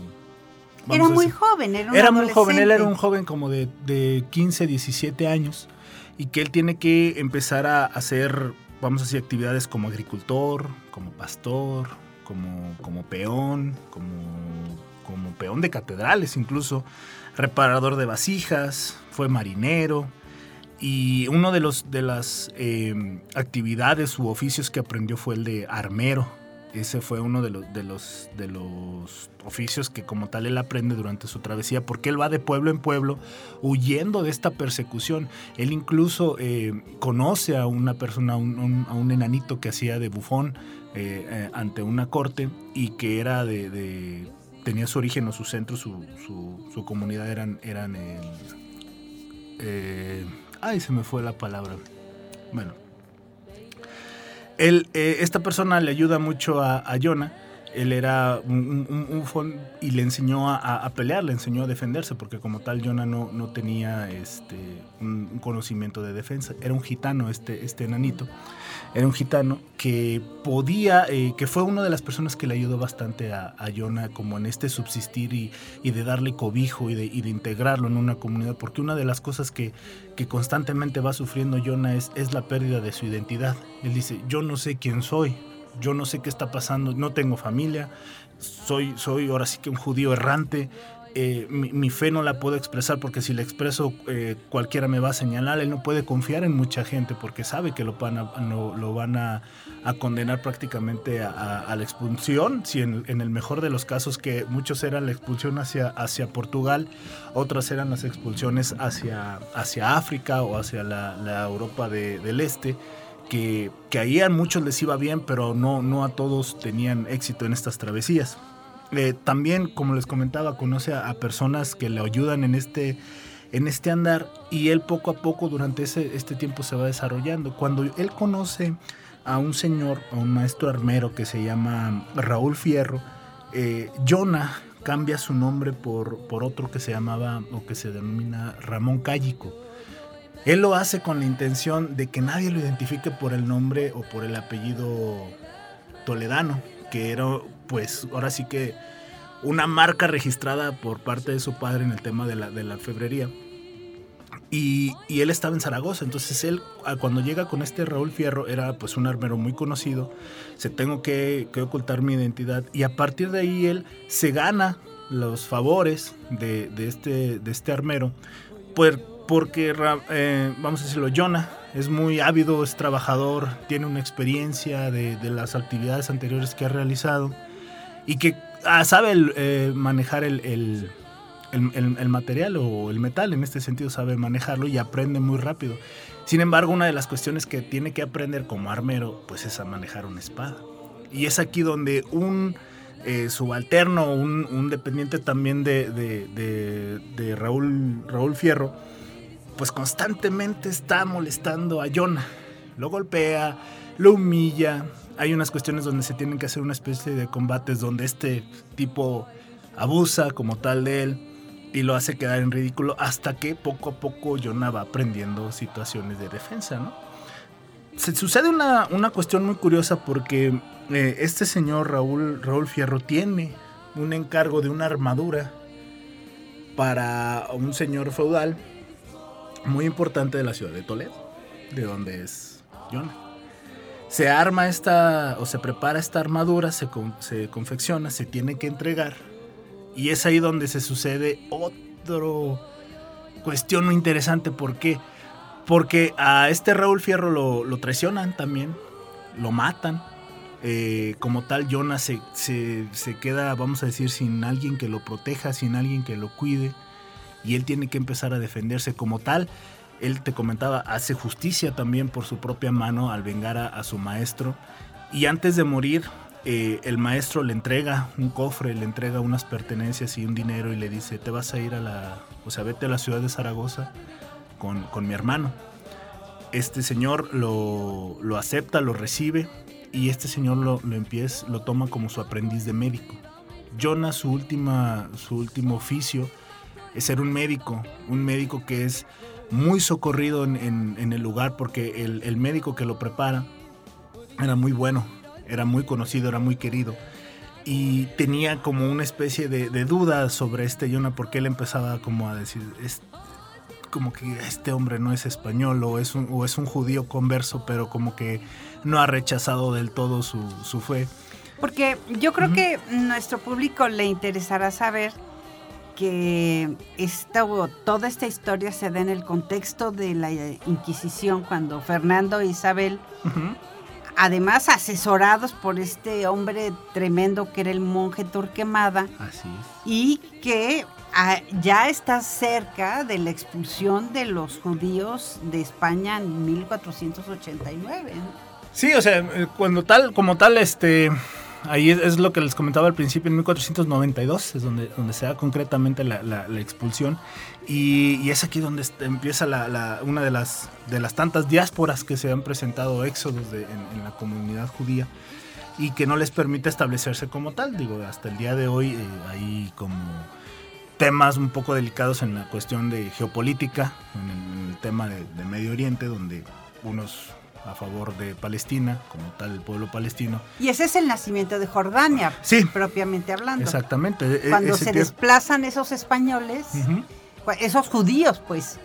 Era muy joven, era, un era muy joven, él era un joven como de, de 15, 17 años y que él tiene que empezar a hacer, vamos a decir, actividades como agricultor, como pastor, como, como peón, como, como peón de catedrales incluso, reparador de vasijas, fue marinero y uno de, los, de las eh, actividades u oficios que aprendió fue el de armero ese fue uno de los, de los, de los oficios que como tal él aprende durante su travesía, porque él va de pueblo en pueblo huyendo de esta persecución. Él incluso eh, conoce a una persona, a un, enanito que hacía de bufón eh, eh, ante una corte y que era de, tenía su origen o su centro, su, su, comunidad eran, eran ay, se me fue la palabra. Bueno, él, eh, esta persona le ayuda mucho a, Jonah. Él era un, un, y le enseñó a, pelear, le enseñó a defenderse, porque como tal Jonah no, no tenía este, un, conocimiento de defensa. Era un gitano este, este enanito era un gitano que podía, eh, que fue una de las personas que le ayudó bastante a, Jonah como en este subsistir y, de darle cobijo y de, integrarlo en una comunidad, porque una de las cosas que, que constantemente va sufriendo Jonah es, es la pérdida de su identidad. Él dice, yo no sé quién soy, yo no sé qué está pasando, no tengo familia, soy, soy ahora sí que un judío errante, eh, mi, fe no la puedo expresar porque si la expreso eh, cualquiera me va a señalar. Él no puede confiar en mucha gente porque sabe que lo van a, lo van a, condenar prácticamente a, la expulsión. Si en, el mejor de los casos que muchos eran la expulsión hacia, hacia Portugal, otras eran las expulsiones hacia, hacia África o hacia la, Europa del Este. Que, que ahí a muchos les iba bien, pero no, no a todos tenían éxito en estas travesías. Eh, también, como les comentaba, conoce a, personas que le ayudan en este, en este andar y él poco a poco durante ese, este tiempo se va desarrollando. Cuando él conoce a un señor, a un maestro armero que se llama Raúl Fierro, eh, Jonah cambia su nombre por, por otro que se llamaba o que se denomina Ramón Cállico. Él lo hace con la intención de que nadie lo identifique por el nombre o por el apellido toledano, que era pues ahora sí que una marca registrada por parte de su padre en el tema de la, de la febrería. Y, y, él estaba en Zaragoza, entonces él cuando llega con este Raúl Fierro era pues un armero muy conocido, se tengo que, que ocultar mi identidad y a partir de ahí él se gana los favores de, de este, de este armero, pues, porque eh, vamos a decirlo, Jonah es muy ávido, es trabajador, tiene una experiencia de, de las actividades anteriores que ha realizado y que ah, sabe eh, manejar el, material o el metal, en este sentido sabe manejarlo y aprende muy rápido. Sin embargo, una de las cuestiones que tiene que aprender como armero, pues es a manejar una espada. Y es aquí donde un eh, subalterno, un, dependiente también de, de, Raúl, Raúl Fierro, pues constantemente está molestando a Jonah. Lo golpea, lo humilla, hay unas cuestiones donde se tienen que hacer una especie de combates donde este tipo abusa como tal de él y lo hace quedar en ridículo hasta que poco a poco Jonah va aprendiendo situaciones de defensa, ¿no? Se sucede una, una cuestión muy curiosa porque eh, este señor Raúl, Raúl Fierro tiene un encargo de una armadura para un señor feudal muy importante de la ciudad de Toledo, de donde es Jonah se arma esta o se prepara esta armadura, se, se, confecciona, se tiene que entregar. Y es ahí donde se sucede otro cuestión muy interesante. ¿Por qué? Porque a este Raúl Fierro lo, lo traicionan también, lo matan. Eh, como tal, Jonas se, se, se queda, vamos a decir, sin alguien que lo proteja, sin alguien que lo cuide. Y él tiene que empezar a defenderse como tal él te comentaba, hace justicia también por su propia mano al vengar a, su maestro. Y antes de morir, eh, el maestro le entrega un cofre, le entrega unas pertenencias y un dinero y le dice, te vas a ir a la, o sea, vete a la ciudad de Zaragoza con, con mi hermano. Este señor lo, lo, acepta, lo recibe y este señor lo, lo, empieza, lo toma como su aprendiz de médico. Jonas, su, última, su último oficio es ser un médico, un médico que es muy socorrido en, en, en el lugar porque el, el, médico que lo prepara era muy bueno, era muy conocido, era muy querido. Y tenía como una especie de, de duda sobre este Jonah porque él empezaba como a decir, es, como que este hombre no es español o es un, o es un judío converso, pero como que no ha rechazado del todo su, su fe. Porque yo creo uh -huh. que nuestro público le interesará saber que esta, toda esta historia se da en el contexto de la Inquisición, cuando Fernando e Isabel, uh -huh. además asesorados por este hombre tremendo que era el monje Torquemada, Así es. y que a, ya está cerca de la expulsión de los judíos de España en 1489. ¿no? Sí, o sea, cuando tal, como tal, este ahí es, lo que les comentaba al principio, en 1492 es donde, donde se da concretamente la, la, expulsión y, y, es aquí donde empieza la, una de las, de las tantas diásporas que se han presentado, éxodos de, en, la comunidad judía y que no les permite establecerse como tal. Digo, hasta el día de hoy eh, hay como temas un poco delicados en la cuestión de geopolítica, en el, tema de Medio Oriente, donde unos a favor de Palestina, como tal el pueblo palestino. Y ese es el nacimiento de Jordania, sí, propiamente hablando. Exactamente. E-, Cuando ese se desplazan esos españoles, uh -huh. esos judíos, pues,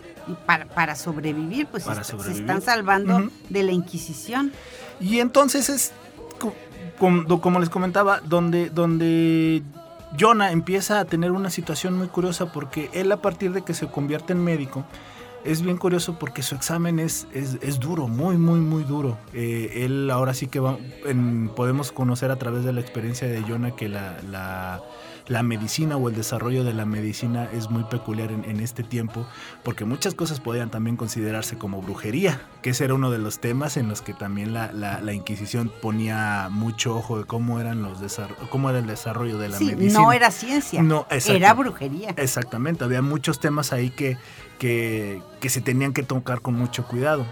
para, para sobrevivir, pues para se, sobrevivir. se, están salvando uh -huh. de la Inquisición. Y entonces es, como, como les comentaba, donde, donde Jonah empieza a tener una situación muy curiosa porque él a partir de que se convierte en médico, es bien curioso porque su examen es, es, es duro, muy, muy, muy duro. Eh, él ahora sí que va, en, podemos conocer a través de la experiencia de Jonah que la, la, la, medicina o el desarrollo de la medicina es muy peculiar en, en, este tiempo, porque muchas cosas podían también considerarse como brujería, que ese era uno de los temas en los que también la, la, la Inquisición ponía mucho ojo de cómo, eran los cómo era el desarrollo de la sí, medicina. No era ciencia, no, era brujería. Exactamente, había muchos temas ahí que que, que, se tenían que tocar con mucho cuidado.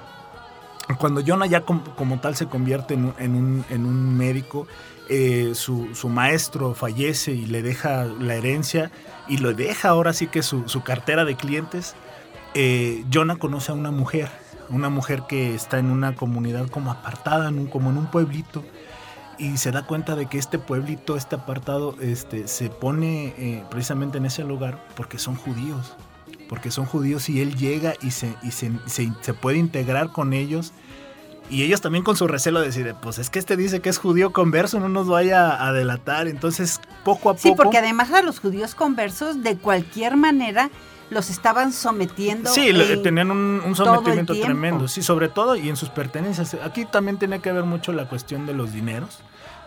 Cuando Jonah ya como, tal se convierte en un, en un, médico, eh, su, su, maestro fallece y le deja la herencia y le deja ahora sí que su, su cartera de clientes, eh, Jonah conoce a una mujer, una mujer que está en una comunidad como apartada, en un, como en un pueblito, y se da cuenta de que este pueblito, este apartado, este, se pone eh, precisamente en ese lugar porque son judíos. Porque son judíos y él llega y se, y se, se, puede integrar con ellos. Y ellos también con su recelo de decir, pues es que este dice que es judío converso, no nos vaya a delatar. Entonces, poco a poco... Sí, porque además a los judíos conversos, de cualquier manera, los estaban sometiendo. Sí, tenían un, sometimiento tremendo, sí, sobre todo y en sus pertenencias. Aquí también tiene que ver mucho la cuestión de los dineros,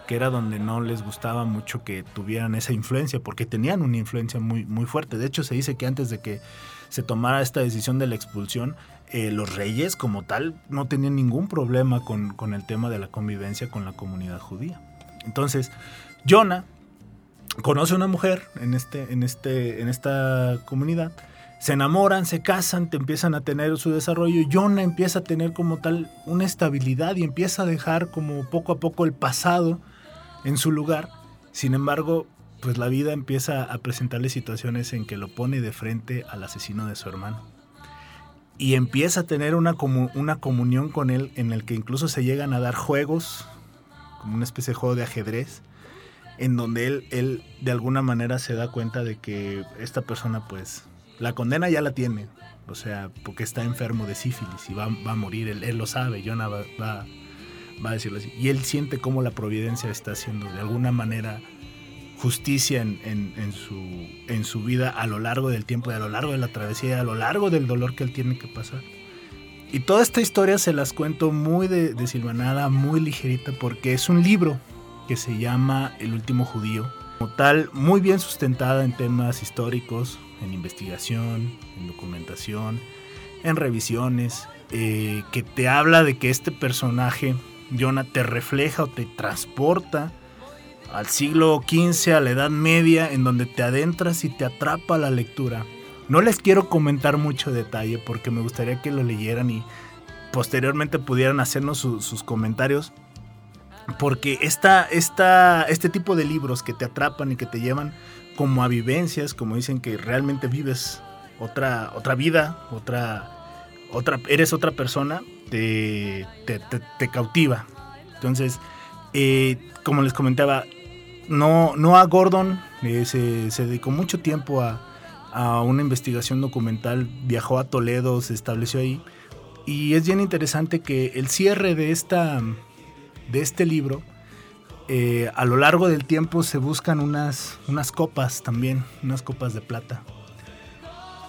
que era donde no les gustaba mucho que tuvieran esa influencia, porque tenían una influencia muy, muy fuerte. De hecho, se dice que antes de que se tomara esta decisión de la expulsión, eh, los reyes como tal no tenían ningún problema con, con el tema de la convivencia con la comunidad judía. Entonces, Jonah conoce a una mujer en, este, en, este, en esta comunidad se enamoran, se casan, te empiezan a tener su desarrollo Jonah empieza a tener como tal una estabilidad y empieza a dejar como poco a poco el pasado en su lugar. Sin embargo, pues la vida empieza a presentarle situaciones en que lo pone de frente al asesino de su hermano. Y empieza a tener una, una comunión con él en el que incluso se llegan a dar juegos, como una especie de juego de ajedrez, en donde él, él de alguna manera se da cuenta de que esta persona pues la condena ya la tiene, o sea, porque está enfermo de sífilis y va, a morir, él, lo sabe, Jonah va, va, a decirlo así. Y él siente cómo la providencia está haciendo de alguna manera justicia en, su, en su vida a lo largo del tiempo y a lo largo de la travesía, a lo largo del dolor que él tiene que pasar. Y toda esta historia se las cuento muy de, de silvanada, muy ligerita, porque es un libro que se llama El último judío. Como tal, muy bien sustentada en temas históricos, en investigación, en documentación, en revisiones, eh, que te habla de que este personaje, Jonah, te refleja o te transporta al siglo XV, a la Edad Media, en donde te adentras y te atrapa la lectura. No les quiero comentar mucho detalle porque me gustaría que lo leyeran y posteriormente pudieran hacernos sus comentarios. Porque esta, este tipo de libros que te atrapan y que te llevan como a vivencias, como dicen que realmente vives otra, otra vida, otra, otra, eres otra persona, te, te, cautiva. Entonces, eh, como les comentaba, no, no a Gordon eh, se, dedicó mucho tiempo a, a, una investigación documental, viajó a Toledo, se estableció ahí. Y es bien interesante que el cierre de, esta, de este libro eh, a lo largo del tiempo se buscan unas, unas copas también, unas copas de plata,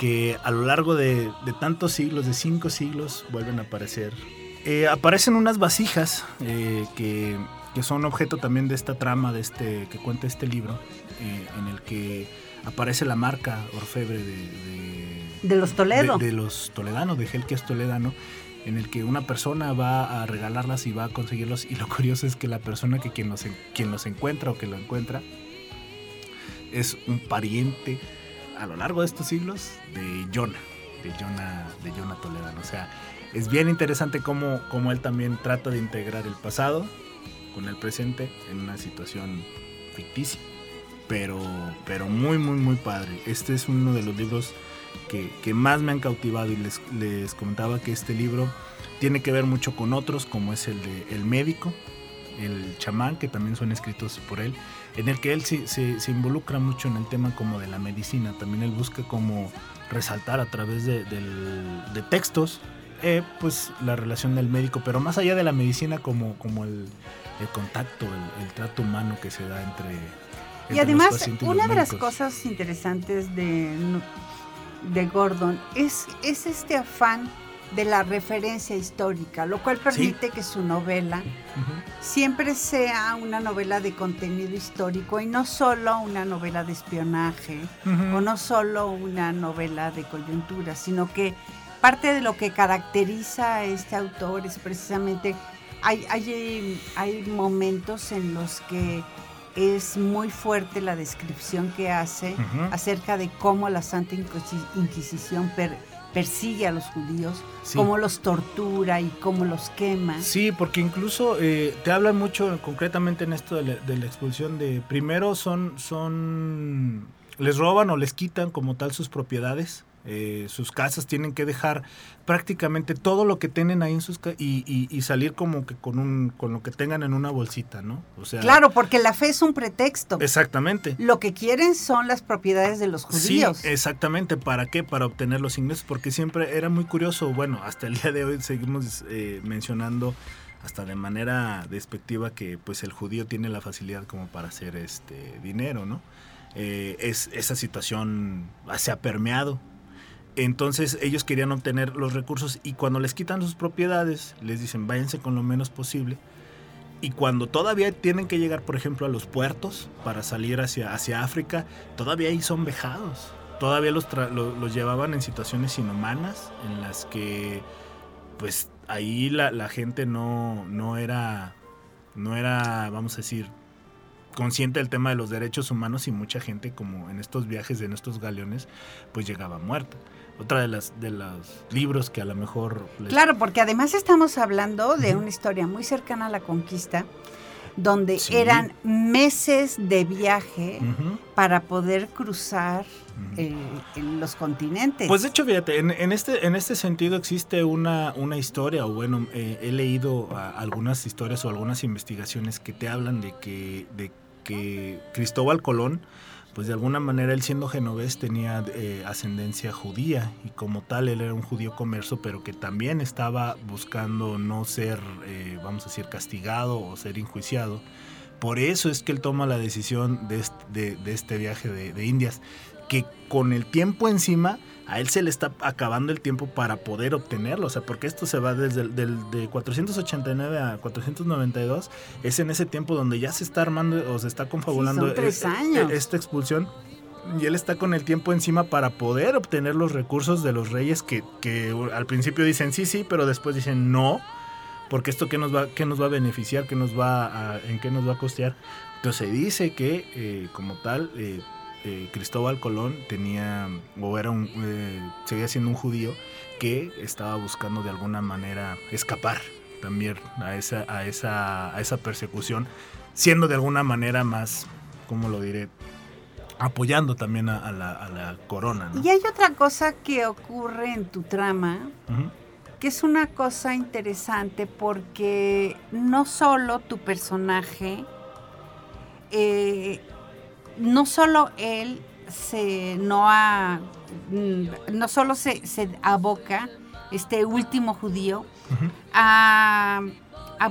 que a lo largo de, tantos siglos, de cinco siglos, vuelven a aparecer. Eh, aparecen unas vasijas eh, que, son objeto también de esta trama de este, que cuenta este libro, en el que aparece la marca orfebre de, de, los Toledo. De, los toledanos, de Helkias Toledano en el que una persona va a regalarlas y va a conseguirlos y lo curioso es que la persona que quien los, quien los encuentra o que lo encuentra es un pariente a lo largo de estos siglos de Jonah, de Jonah, de Jonah Toledano. O sea, es bien interesante cómo, cómo él también trata de integrar el pasado con el presente en una situación ficticia. Pero, pero muy, muy, muy padre. Este es uno de los libros que, más me han cautivado y les, les, comentaba que este libro tiene que ver mucho con otros, como es el de El médico, el chamán, que también son escritos por él, en el que él se, se, involucra mucho en el tema como de la medicina, también él busca como resaltar a través de, de textos eh, pues la relación del médico, pero más allá de la medicina como, como el, el contacto, el, el, trato humano que se da entre... y además, una de las cosas interesantes de de Gordon es, es este afán de la referencia histórica, lo cual permite que su novela siempre sea una novela de contenido histórico y no solo una novela de espionaje o no solo una novela de coyuntura, sino que parte de lo que caracteriza a este autor es precisamente, hay, hay, hay momentos en los que es muy fuerte la descripción que hace acerca de cómo la Santa Inquisición persigue a los judíos, cómo los tortura y cómo los quema. Sí, porque incluso eh, te hablan mucho concretamente en esto de la, de la, expulsión de, primero son, son, les roban o les quitan como tal sus propiedades, eh, sus casas, tienen que dejar prácticamente todo lo que tienen ahí en sus casas y, salir como que con un con lo que tengan en una bolsita, ¿no? O sea, claro, porque la fe es un pretexto. Exactamente. Lo que quieren son las propiedades de los judíos. Sí, exactamente. ¿Para qué? Para obtener los ingresos, porque siempre era muy curioso. Bueno, hasta el día de hoy seguimos eh, mencionando hasta de manera despectiva que pues el judío tiene la facilidad como para hacer este dinero, ¿no? Eh, es, esa situación se ha permeado entonces ellos querían obtener los recursos y cuando les quitan sus propiedades, les dicen váyanse con lo menos posible. Y cuando todavía tienen que llegar, por ejemplo, a los puertos para salir hacia, hacia África, todavía ahí son vejados. Todavía los, los, llevaban en situaciones inhumanas en las que, pues, ahí la, la gente no, no era, no era, vamos a decir, consciente del tema de los derechos humanos y mucha gente como en estos viajes en estos galeones pues llegaba muerta otra de las de los libros que a lo mejor claro porque además estamos hablando de una historia muy cercana a la conquista donde eran meses de viaje para poder cruzar eh, los continentes. Pues de hecho, fíjate, en, este, en este sentido existe una, una historia, o bueno, eh, he leído algunas historias o algunas investigaciones que te hablan de que, de que Cristóbal Colón pues de alguna manera él siendo genovés tenía eh, ascendencia judía y como tal él era un judío comercio, pero que también estaba buscando no ser, eh, vamos a decir, castigado o ser enjuiciado. Por eso es que él toma la decisión de este, viaje de Indias, que con el tiempo encima a él se le está acabando el tiempo para poder obtenerlo, o sea, porque esto se va desde el del, de 489 a 492, es en ese tiempo donde ya se está armando o se está confabulando e, e, esta expulsión. Y él está con el tiempo encima para poder obtener los recursos de los reyes que, que al principio dicen sí, sí, pero después dicen no, porque esto qué nos va, qué nos va a beneficiar, qué nos va a, en qué nos va a costear. Entonces se dice que eh, como tal... Eh, eh, Cristóbal Colón tenía, o era un, eh, seguía siendo un judío que estaba buscando de alguna manera escapar también a esa, a esa, a esa persecución, siendo de alguna manera más, ¿cómo lo diré? Apoyando también a, la, corona. Y hay otra cosa que ocurre en tu trama, que es una cosa interesante porque no solo tu personaje eh, no solo él se no ha, mm, no solo se, aboca este último judío a,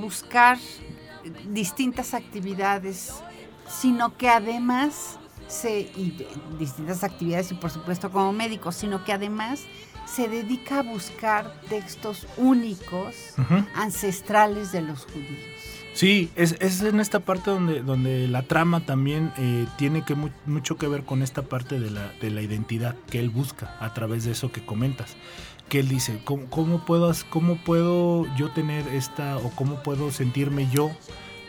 buscar distintas actividades, sino que además se, y distintas actividades y por supuesto como médico, sino que además se dedica a buscar textos únicos, ancestrales de los judíos. Sí, es, es, en esta parte donde, donde la trama también eh, tiene que mucho que ver con esta parte de la, de la identidad que él busca a través de eso que comentas. Que él dice, ¿cómo, cómo puedo, cómo puedo yo tener esta o cómo puedo sentirme yo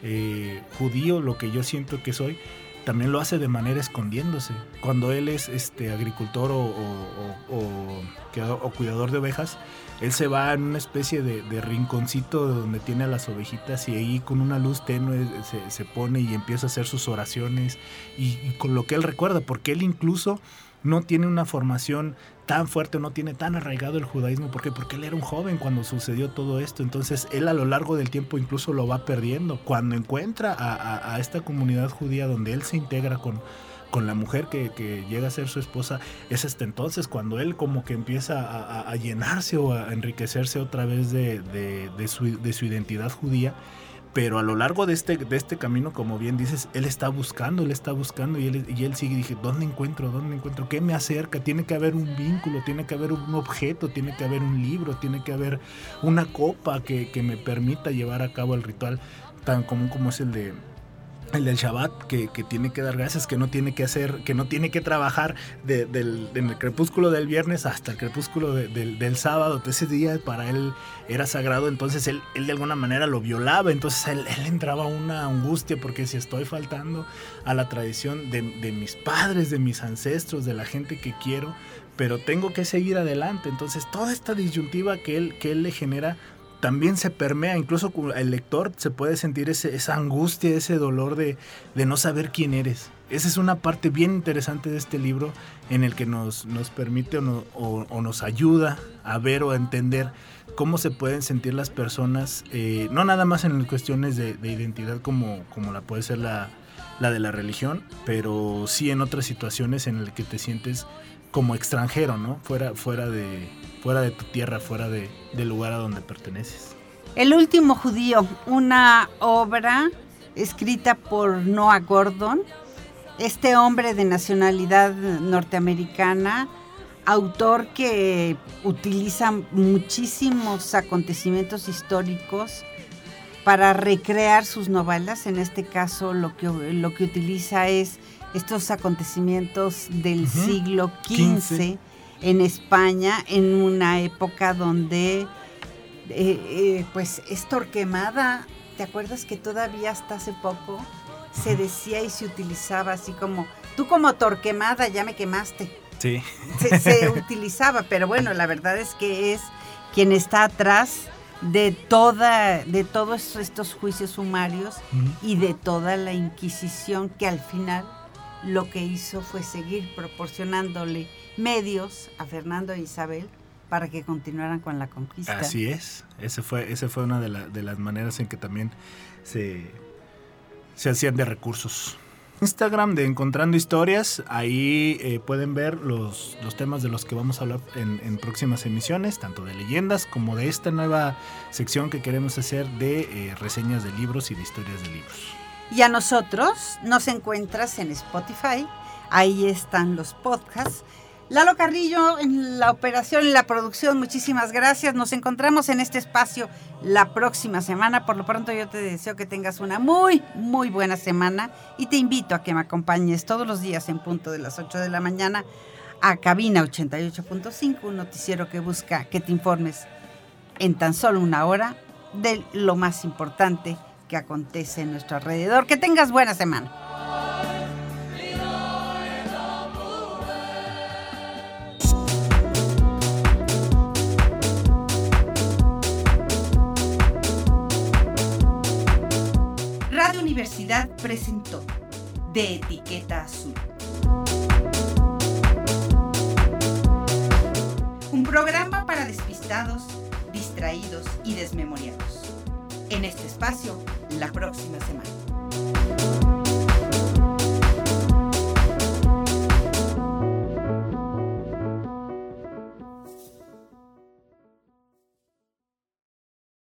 eh, judío, lo que yo siento que soy? También lo hace de manera escondiéndose. Cuando él es este agricultor o, o, o cuidador de ovejas, él se va en una especie de, rinconcito donde tiene a las ovejitas y ahí con una luz tenue se, pone y empieza a hacer sus oraciones y, con lo que él recuerda, porque él incluso no tiene una formación tan fuerte, no tiene tan arraigado el judaísmo. ¿Por qué? Porque él era un joven cuando sucedió todo esto. Entonces él a lo largo del tiempo incluso lo va perdiendo. Cuando encuentra a esta comunidad judía donde él se integra con, con la mujer que, llega a ser su esposa, es hasta entonces cuando él como que empieza a, llenarse o a enriquecerse otra vez de, su, identidad judía. Pero a lo largo de este, de este camino, como bien dices, él está buscando, él está buscando y él, y él sigue, dije, ¿dónde encuentro? ¿Dónde encuentro? ¿Qué me acerca? Tiene que haber un vínculo, tiene que haber un objeto, tiene que haber un libro, tiene que haber una copa que me permita llevar a cabo el ritual tan común como es el de, el del Shabbat, que, tiene que dar gracias, que no tiene que hacer, que no tiene que trabajar del, en el crepúsculo del viernes hasta el crepúsculo del, sábado. Ese día para él era sagrado, entonces él, él de alguna manera lo violaba, entonces él, él, entraba una angustia porque si estoy faltando a la tradición de, de mis padres, de mis ancestros, de la gente que quiero, pero tengo que seguir adelante. Entonces toda esta disyuntiva que él, que él le genera también se permea, incluso el lector se puede sentir esa angustia, ese dolor de, no saber quién eres. Esa es una parte bien interesante de este libro en el que nos, nos permite o, nos ayuda a ver o a entender cómo se pueden sentir las personas, eh, no nada más en cuestiones de, identidad como, como la puede ser la, de la religión, pero sí en otras situaciones en las que te sientes como extranjero, ¿no? Fuera, fuera de, fuera de tu tierra, fuera de, del lugar a donde perteneces. El último judío, una obra escrita por Noah Gordon, este hombre de nacionalidad norteamericana, autor que utiliza muchísimos acontecimientos históricos para recrear sus novelas. En este caso lo que, lo que utiliza es estos acontecimientos del siglo XV en España en una época donde eh, eh, pues es Torquemada. ¿Te acuerdas que todavía hasta hace poco se decía y se utilizaba así como, tú como Torquemada ya me quemaste? Sí. Se, utilizaba, pero bueno, la verdad es que es quien está atrás de toda de todos estos juicios sumarios y de toda la inquisición que al final lo que hizo fue seguir proporcionándole medios a Fernando e Isabel para que continuaran con la conquista. Así es, ese fue, ese fue una de, de las maneras en que también se, se hacían de recursos. Instagram de Encontrando Historias, ahí eh, pueden ver los, los, temas de los que vamos a hablar en, próximas emisiones, tanto de leyendas como de esta nueva sección que queremos hacer de eh, reseñas de libros y de historias de libros. Y a nosotros nos encuentras en Spotify, ahí están los podcasts Lalo Carrillo en la operación y la producción, muchísimas gracias. Nos encontramos en este espacio la próxima semana. Por lo pronto yo te deseo que tengas una muy, muy buena semana y te invito a que me acompañes todos los días en punto de las 8 de la mañana a Cabina 88.5, un noticiero que busca que te informes en tan solo una hora de lo más importante que acontece en nuestro alrededor. Que tengas buena semana. Universidad presentó De Etiqueta Azul. Un programa para despistados, distraídos y desmemoriados. En este espacio, la próxima semana.